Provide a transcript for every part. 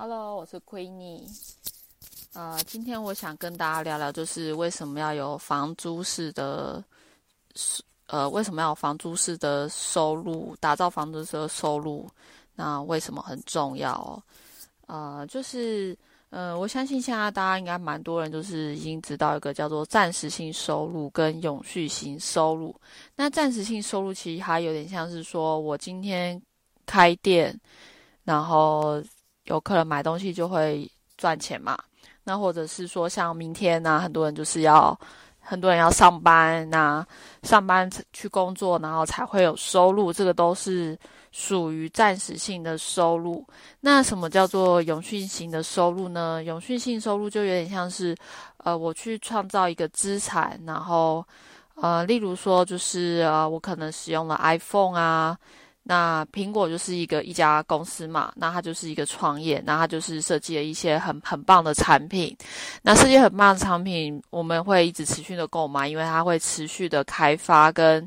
Hello，我是 Queenie。呃，今天我想跟大家聊聊，就是为什么要有房租式的，呃，为什么要有房租式的收入？打造房子的收入，那为什么很重要？呃，就是，呃，我相信现在大家应该蛮多人，就是已经知道一个叫做暂时性收入跟永续型收入。那暂时性收入其实还有点像是说我今天开店，然后。有客人买东西就会赚钱嘛？那或者是说，像明天呢，很多人就是要很多人要上班，那上班去工作，然后才会有收入，这个都是属于暂时性的收入。那什么叫做永续型的收入呢？永续性收入就有点像是，呃，我去创造一个资产，然后呃，例如说就是呃，我可能使用了 iPhone 啊。那苹果就是一个一家公司嘛，那它就是一个创业，那它就是设计了一些很很棒的产品。那设计很棒的产品，我们会一直持续的购买，因为它会持续的开发跟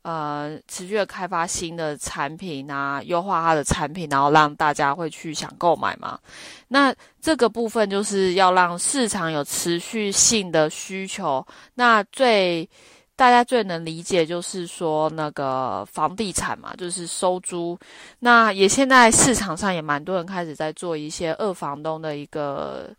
呃持续的开发新的产品啊，优化它的产品，然后让大家会去想购买嘛。那这个部分就是要让市场有持续性的需求。那最大家最能理解就是说那个房地产嘛，就是收租。那也现在市场上也蛮多人开始在做一些二房东的一个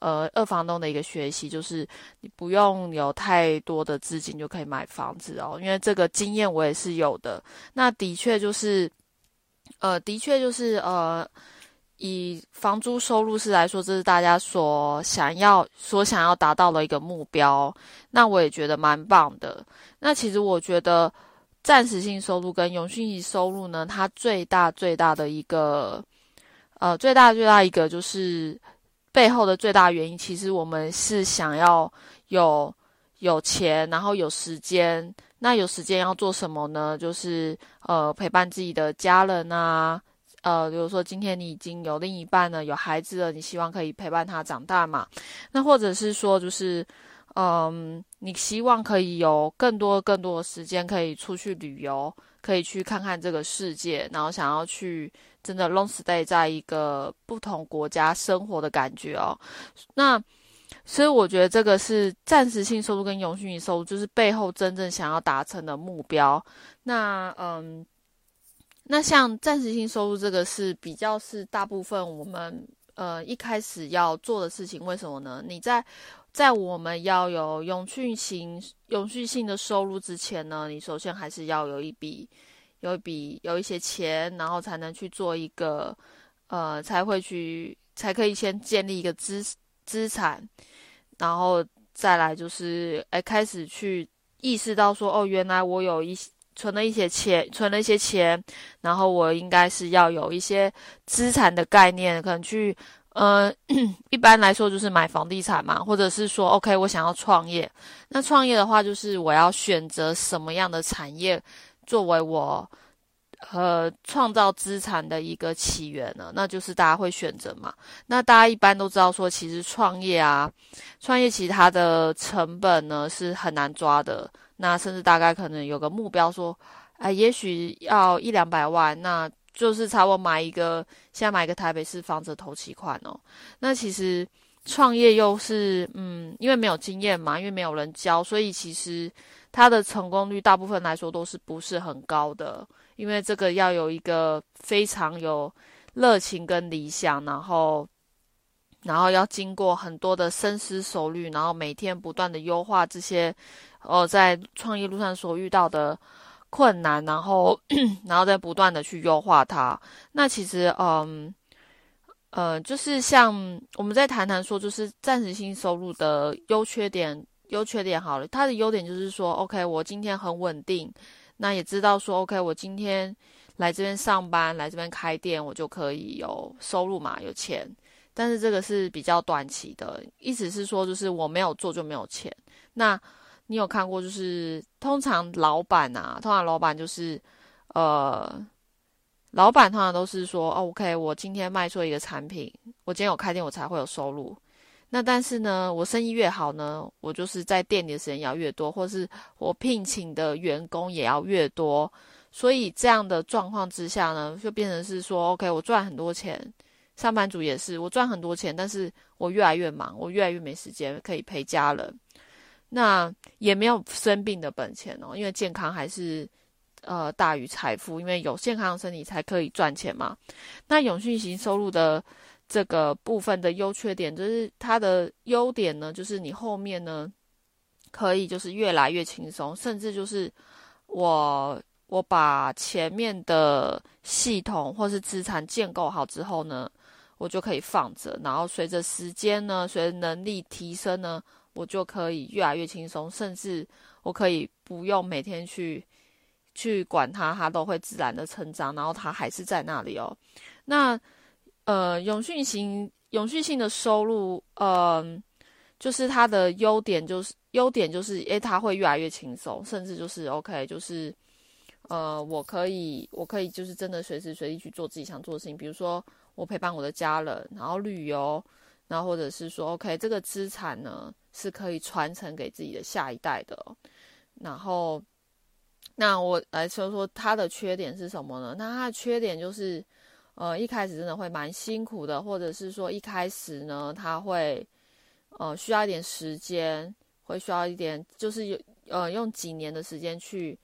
呃二房东的一个学习，就是你不用有太多的资金就可以买房子哦。因为这个经验我也是有的。那的确就是呃的确就是呃。以房租收入是来说，这是大家所想要、所想要达到的一个目标。那我也觉得蛮棒的。那其实我觉得，暂时性收入跟永续性收入呢，它最大最大的一个，呃，最大最大一个就是背后的最大原因，其实我们是想要有有钱，然后有时间。那有时间要做什么呢？就是呃，陪伴自己的家人啊。呃，比如说今天你已经有另一半了，有孩子了，你希望可以陪伴他长大嘛？那或者是说，就是，嗯，你希望可以有更多更多的时间可以出去旅游，可以去看看这个世界，然后想要去真的 long stay 在一个不同国家生活的感觉哦。那所以我觉得这个是暂时性收入跟永续性收入，就是背后真正想要达成的目标。那嗯。那像暂时性收入这个是比较是大部分我们呃一开始要做的事情，为什么呢？你在在我们要有永续型永续性的收入之前呢，你首先还是要有一笔有一笔有一些钱，然后才能去做一个呃才会去才可以先建立一个资资产，然后再来就是哎开始去意识到说哦原来我有一些。存了一些钱，存了一些钱，然后我应该是要有一些资产的概念，可能去，呃，一般来说就是买房地产嘛，或者是说，OK，我想要创业。那创业的话，就是我要选择什么样的产业作为我，呃，创造资产的一个起源呢？那就是大家会选择嘛。那大家一般都知道说，其实创业啊，创业其实它的成本呢是很难抓的。那甚至大概可能有个目标说，哎，也许要一两百万，那就是差不多买一个，现在买一个台北市房子头期款哦。那其实创业又是，嗯，因为没有经验嘛，因为没有人教，所以其实它的成功率大部分来说都是不是很高的。因为这个要有一个非常有热情跟理想，然后，然后要经过很多的深思熟虑，然后每天不断的优化这些。哦，在创业路上所遇到的困难，然后，然后再不断的去优化它。那其实，嗯，呃，就是像我们再谈谈说，就是暂时性收入的优缺点。优缺点好了，它的优点就是说，OK，我今天很稳定，那也知道说，OK，我今天来这边上班，来这边开店，我就可以有收入嘛，有钱。但是这个是比较短期的，意思是说，就是我没有做就没有钱。那你有看过，就是通常老板啊，通常老板就是，呃，老板通常都是说，OK，我今天卖出一个产品，我今天有开店，我才会有收入。那但是呢，我生意越好呢，我就是在店里的时间要越多，或是我聘请的员工也要越多。所以这样的状况之下呢，就变成是说，OK，我赚很多钱，上班族也是，我赚很多钱，但是我越来越忙，我越来越没时间可以陪家人。那也没有生病的本钱哦，因为健康还是呃大于财富，因为有健康的身体才可以赚钱嘛。那永续型收入的这个部分的优缺点，就是它的优点呢，就是你后面呢可以就是越来越轻松，甚至就是我我把前面的系统或是资产建构好之后呢，我就可以放着，然后随着时间呢，随着能力提升呢。我就可以越来越轻松，甚至我可以不用每天去去管它，它都会自然的成长，然后它还是在那里哦。那呃，永续型、永续性的收入，嗯，就是它的优点就是优点就是，诶，它会越来越轻松，甚至就是 OK，就是呃，我可以我可以就是真的随时随地去做自己想做的事情，比如说我陪伴我的家人，然后旅游，然后或者是说 OK，这个资产呢。是可以传承给自己的下一代的。然后，那我来说说它的缺点是什么呢？那它的缺点就是，呃，一开始真的会蛮辛苦的，或者是说一开始呢，他会呃需要一点时间，会需要一点，就是有呃用几年的时间去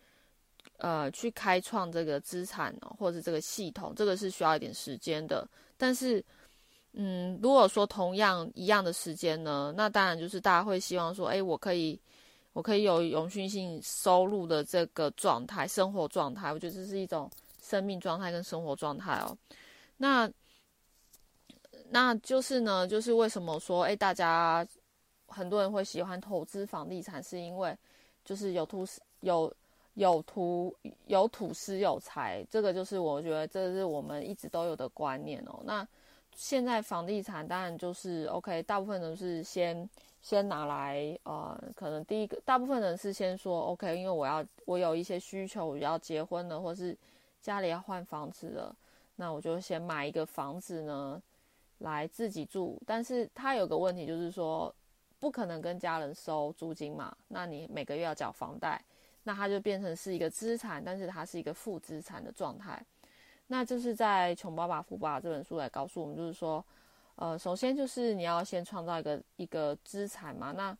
呃去开创这个资产或者这个系统，这个是需要一点时间的，但是。嗯，如果说同样一样的时间呢，那当然就是大家会希望说，哎，我可以，我可以有永续性收入的这个状态，生活状态，我觉得这是一种生命状态跟生活状态哦。那，那就是呢，就是为什么说，哎，大家很多人会喜欢投资房地产，是因为就是有土有有土有土司有财，这个就是我觉得这是我们一直都有的观念哦。那现在房地产当然就是 OK，大部分都是先先拿来呃，可能第一个大部分人是先说 OK，因为我要我有一些需求，我要结婚了，或是家里要换房子了，那我就先买一个房子呢来自己住。但是它有个问题就是说，不可能跟家人收租金嘛，那你每个月要缴房贷，那它就变成是一个资产，但是它是一个负资产的状态。那就是在《穷爸爸富爸爸》这本书来告诉我们，就是说，呃，首先就是你要先创造一个一个资产嘛。那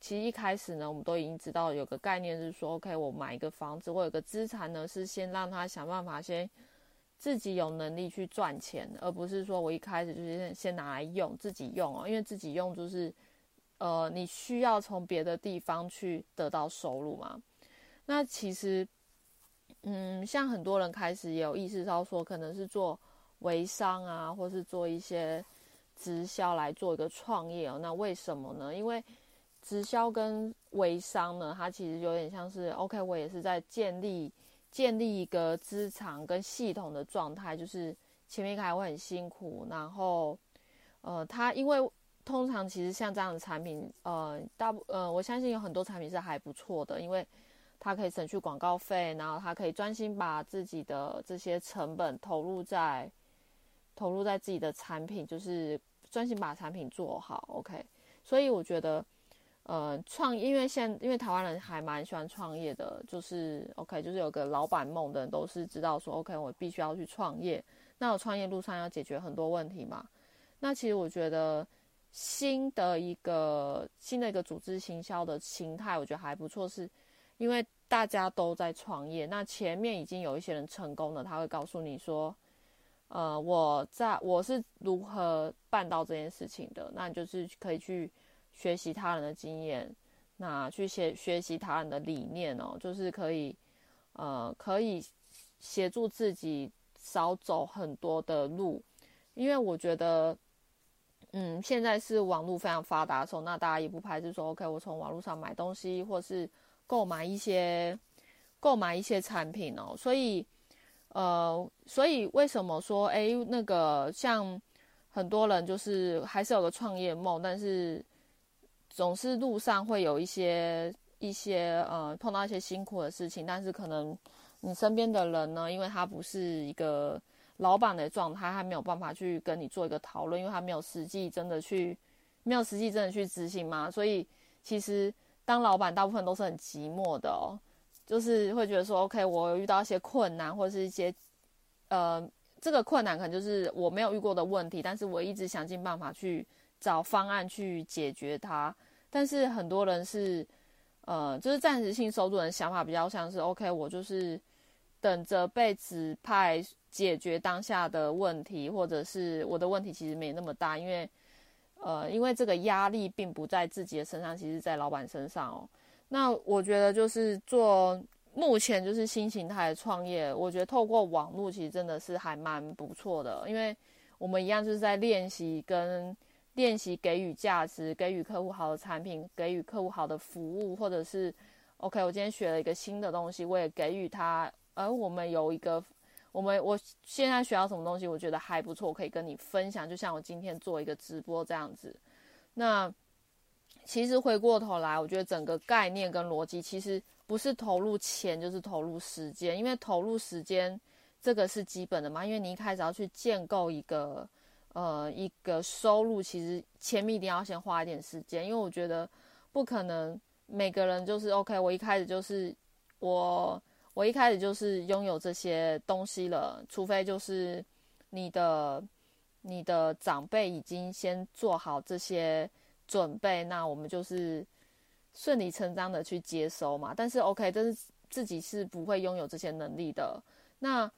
其实一开始呢，我们都已经知道有个概念是说，OK，我买一个房子，我有个资产呢，是先让他想办法先自己有能力去赚钱，而不是说我一开始就是先拿来用自己用哦，因为自己用就是，呃，你需要从别的地方去得到收入嘛。那其实。嗯，像很多人开始也有意识到说，可能是做微商啊，或是做一些直销来做一个创业哦。那为什么呢？因为直销跟微商呢，它其实有点像是 OK，我也是在建立建立一个资产跟系统的状态，就是前面开会很辛苦，然后呃，它因为通常其实像这样的产品，呃，大部呃，我相信有很多产品是还不错的，因为。他可以省去广告费，然后他可以专心把自己的这些成本投入在投入在自己的产品，就是专心把产品做好。OK，所以我觉得，呃，创因为现因为台湾人还蛮喜欢创业的，就是 OK，就是有个老板梦的人都是知道说 OK，我必须要去创业。那我创业路上要解决很多问题嘛？那其实我觉得新的一个新的一个组织行销的形态，我觉得还不错，是。因为大家都在创业，那前面已经有一些人成功了，他会告诉你说：“呃，我在我是如何办到这件事情的。”那你就是可以去学习他人的经验，那去学学习他人的理念哦，就是可以呃可以协助自己少走很多的路。因为我觉得，嗯，现在是网络非常发达的时候，那大家也不排斥说：“OK，我从网络上买东西，或是。”购买一些，购买一些产品哦，所以，呃，所以为什么说，哎，那个像很多人就是还是有个创业梦，但是总是路上会有一些一些呃碰到一些辛苦的事情，但是可能你身边的人呢，因为他不是一个老板的状态，他没有办法去跟你做一个讨论，因为他没有实际真的去，没有实际真的去执行嘛，所以其实。当老板大部分都是很寂寞的哦，就是会觉得说，OK，我遇到一些困难或者是一些，呃，这个困难可能就是我没有遇过的问题，但是我一直想尽办法去找方案去解决它。但是很多人是，呃，就是暂时性收入的想法比较像是，OK，我就是等着被指派解决当下的问题，或者是我的问题其实没那么大，因为，呃，因为这个压力并不在自己的身上，其实在老板身上哦。那我觉得就是做。目前就是新形态的创业，我觉得透过网络其实真的是还蛮不错的，因为我们一样就是在练习跟练习给予价值，给予客户好的产品，给予客户好的服务，或者是 OK，我今天学了一个新的东西，我也给予他，而我们有一个，我们我现在学到什么东西，我觉得还不错，可以跟你分享，就像我今天做一个直播这样子。那其实回过头来，我觉得整个概念跟逻辑其实。不是投入钱就是投入时间，因为投入时间这个是基本的嘛。因为你一开始要去建构一个呃一个收入，其实前面一定要先花一点时间。因为我觉得不可能每个人就是 OK，我一开始就是我我一开始就是拥有这些东西了，除非就是你的你的长辈已经先做好这些准备，那我们就是。顺理成章的去接收嘛，但是 OK，但是自己是不会拥有这些能力的。那，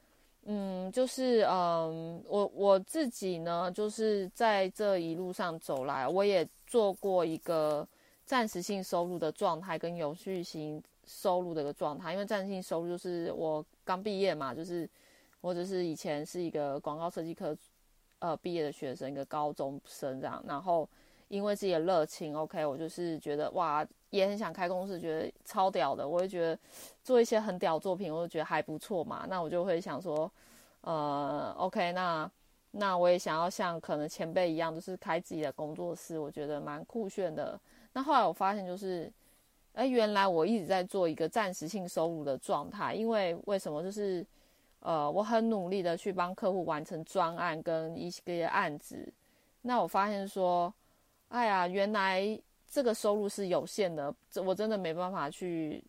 嗯，就是嗯，我我自己呢，就是在这一路上走来，我也做过一个暂时性收入的状态跟有序型收入的一个状态。因为暂时性收入就是我刚毕业嘛，就是我只是以前是一个广告设计科呃毕业的学生，一个高中生这样，然后因为自己的热情，OK，我就是觉得哇。也很想开公司，觉得超屌的。我就觉得做一些很屌作品，我就觉得还不错嘛。那我就会想说，呃，OK，那那我也想要像可能前辈一样，就是开自己的工作室，我觉得蛮酷炫的。那后来我发现，就是，哎，原来我一直在做一个暂时性收入的状态。因为为什么？就是，呃，我很努力的去帮客户完成专案跟一些案子。那我发现说，哎呀，原来。这个收入是有限的，这我真的没办法去，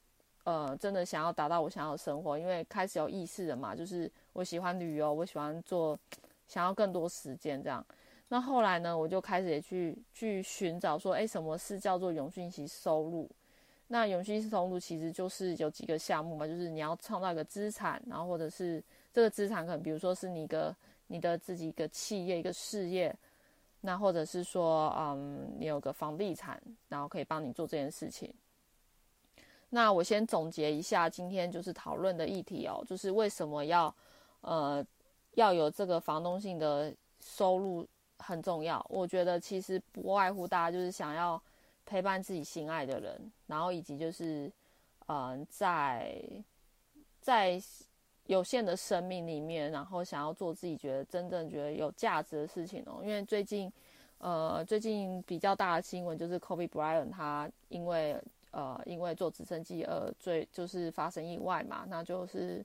呃，真的想要达到我想要的生活，因为开始有意识了嘛，就是我喜欢旅游，我喜欢做，想要更多时间这样。那后来呢，我就开始也去去寻找说，哎，什么是叫做永续型收入？那永续型收入其实就是有几个项目嘛，就是你要创造一个资产，然后或者是这个资产可能比如说是你一个你的自己一个企业一个事业。那或者是说，嗯，你有个房地产，然后可以帮你做这件事情。那我先总结一下今天就是讨论的议题哦，就是为什么要，呃，要有这个房东性的收入很重要。我觉得其实不外乎大家就是想要陪伴自己心爱的人，然后以及就是，嗯，在在。有限的生命里面，然后想要做自己觉得真正觉得有价值的事情哦。因为最近，呃，最近比较大的新闻就是 Kobe Bryant 他因为呃因为坐直升机而最就是发生意外嘛，那就是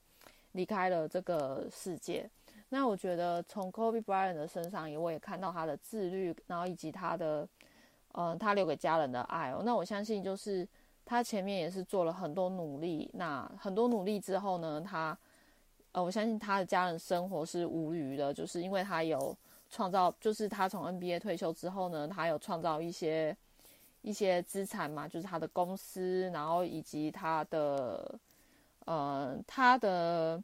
离开了这个世界。那我觉得从 Kobe Bryant 的身上，也我也看到他的自律，然后以及他的嗯他留给家人的爱哦。那我相信就是他前面也是做了很多努力，那很多努力之后呢，他。呃，我相信他的家人生活是无余的，就是因为他有创造，就是他从 NBA 退休之后呢，他有创造一些一些资产嘛，就是他的公司，然后以及他的呃他的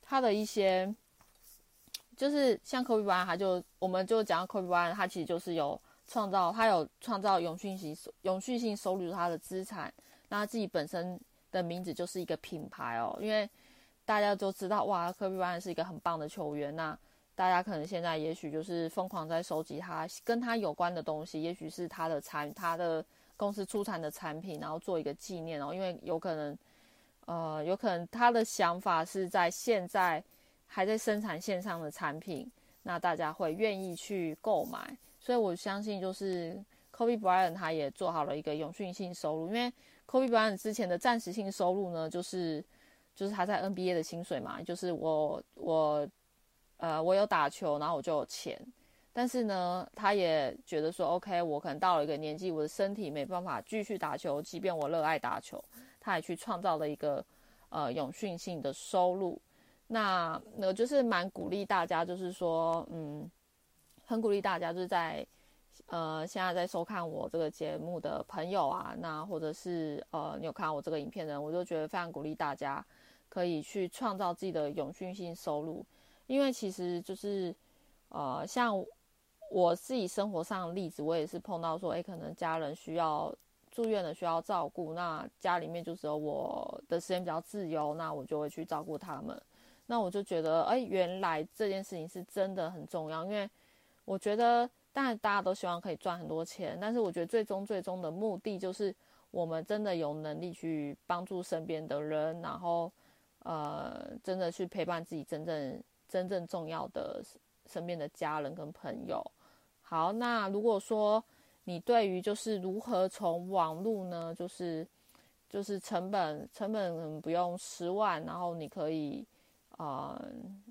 他的一些，就是像 Kobe Bryant，他就我们就讲 Kobe Bryant，他其实就是有创造，他有创造永续性永续性收入他的资产，那他自己本身的名字就是一个品牌哦，因为。大家都知道，哇，科比布莱恩是一个很棒的球员。那大家可能现在也许就是疯狂在收集他跟他有关的东西，也许是他的产，他的公司出产的产品，然后做一个纪念哦。因为有可能，呃，有可能他的想法是在现在还在生产线上的产品，那大家会愿意去购买。所以我相信，就是科比布莱恩他也做好了一个永续性收入。因为科比布莱恩之前的暂时性收入呢，就是。就是他在 NBA 的薪水嘛，就是我我呃我有打球，然后我就有钱。但是呢，他也觉得说，OK，我可能到了一个年纪，我的身体没办法继续打球，即便我热爱打球，他也去创造了一个呃永续性的收入。那我就是蛮鼓励大家，就是说，嗯，很鼓励大家，就是在呃现在在收看我这个节目的朋友啊，那或者是呃你有看我这个影片的人，我就觉得非常鼓励大家可以去创造自己的永续性收入，因为其实就是呃像我自己生活上的例子，我也是碰到说，哎，可能家人需要住院的需要照顾，那家里面就只有我的时间比较自由，那我就会去照顾他们。那我就觉得，哎，原来这件事情是真的很重要，因为我觉得，当然大家都希望可以赚很多钱，但是我觉得最终最终的目的就是我们真的有能力去帮助身边的人，然后呃，真的去陪伴自己真正真正重要的身边的家人跟朋友。好，那如果说你对于就是如何从网络呢，就是就是成本成本不用十万，然后你可以。呃，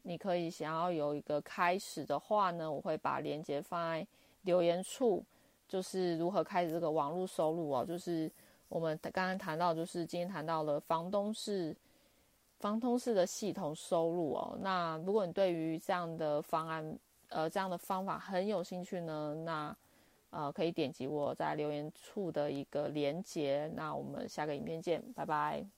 你可以想要有一个开始的话呢，我会把链接放在留言处，就是如何开始这个网络收入哦。就是我们刚刚谈到，就是今天谈到了房东是房通式的系统收入哦。那如果你对于这样的方案，呃，这样的方法很有兴趣呢，那呃，可以点击我在留言处的一个连接。那我们下个影片见，拜拜。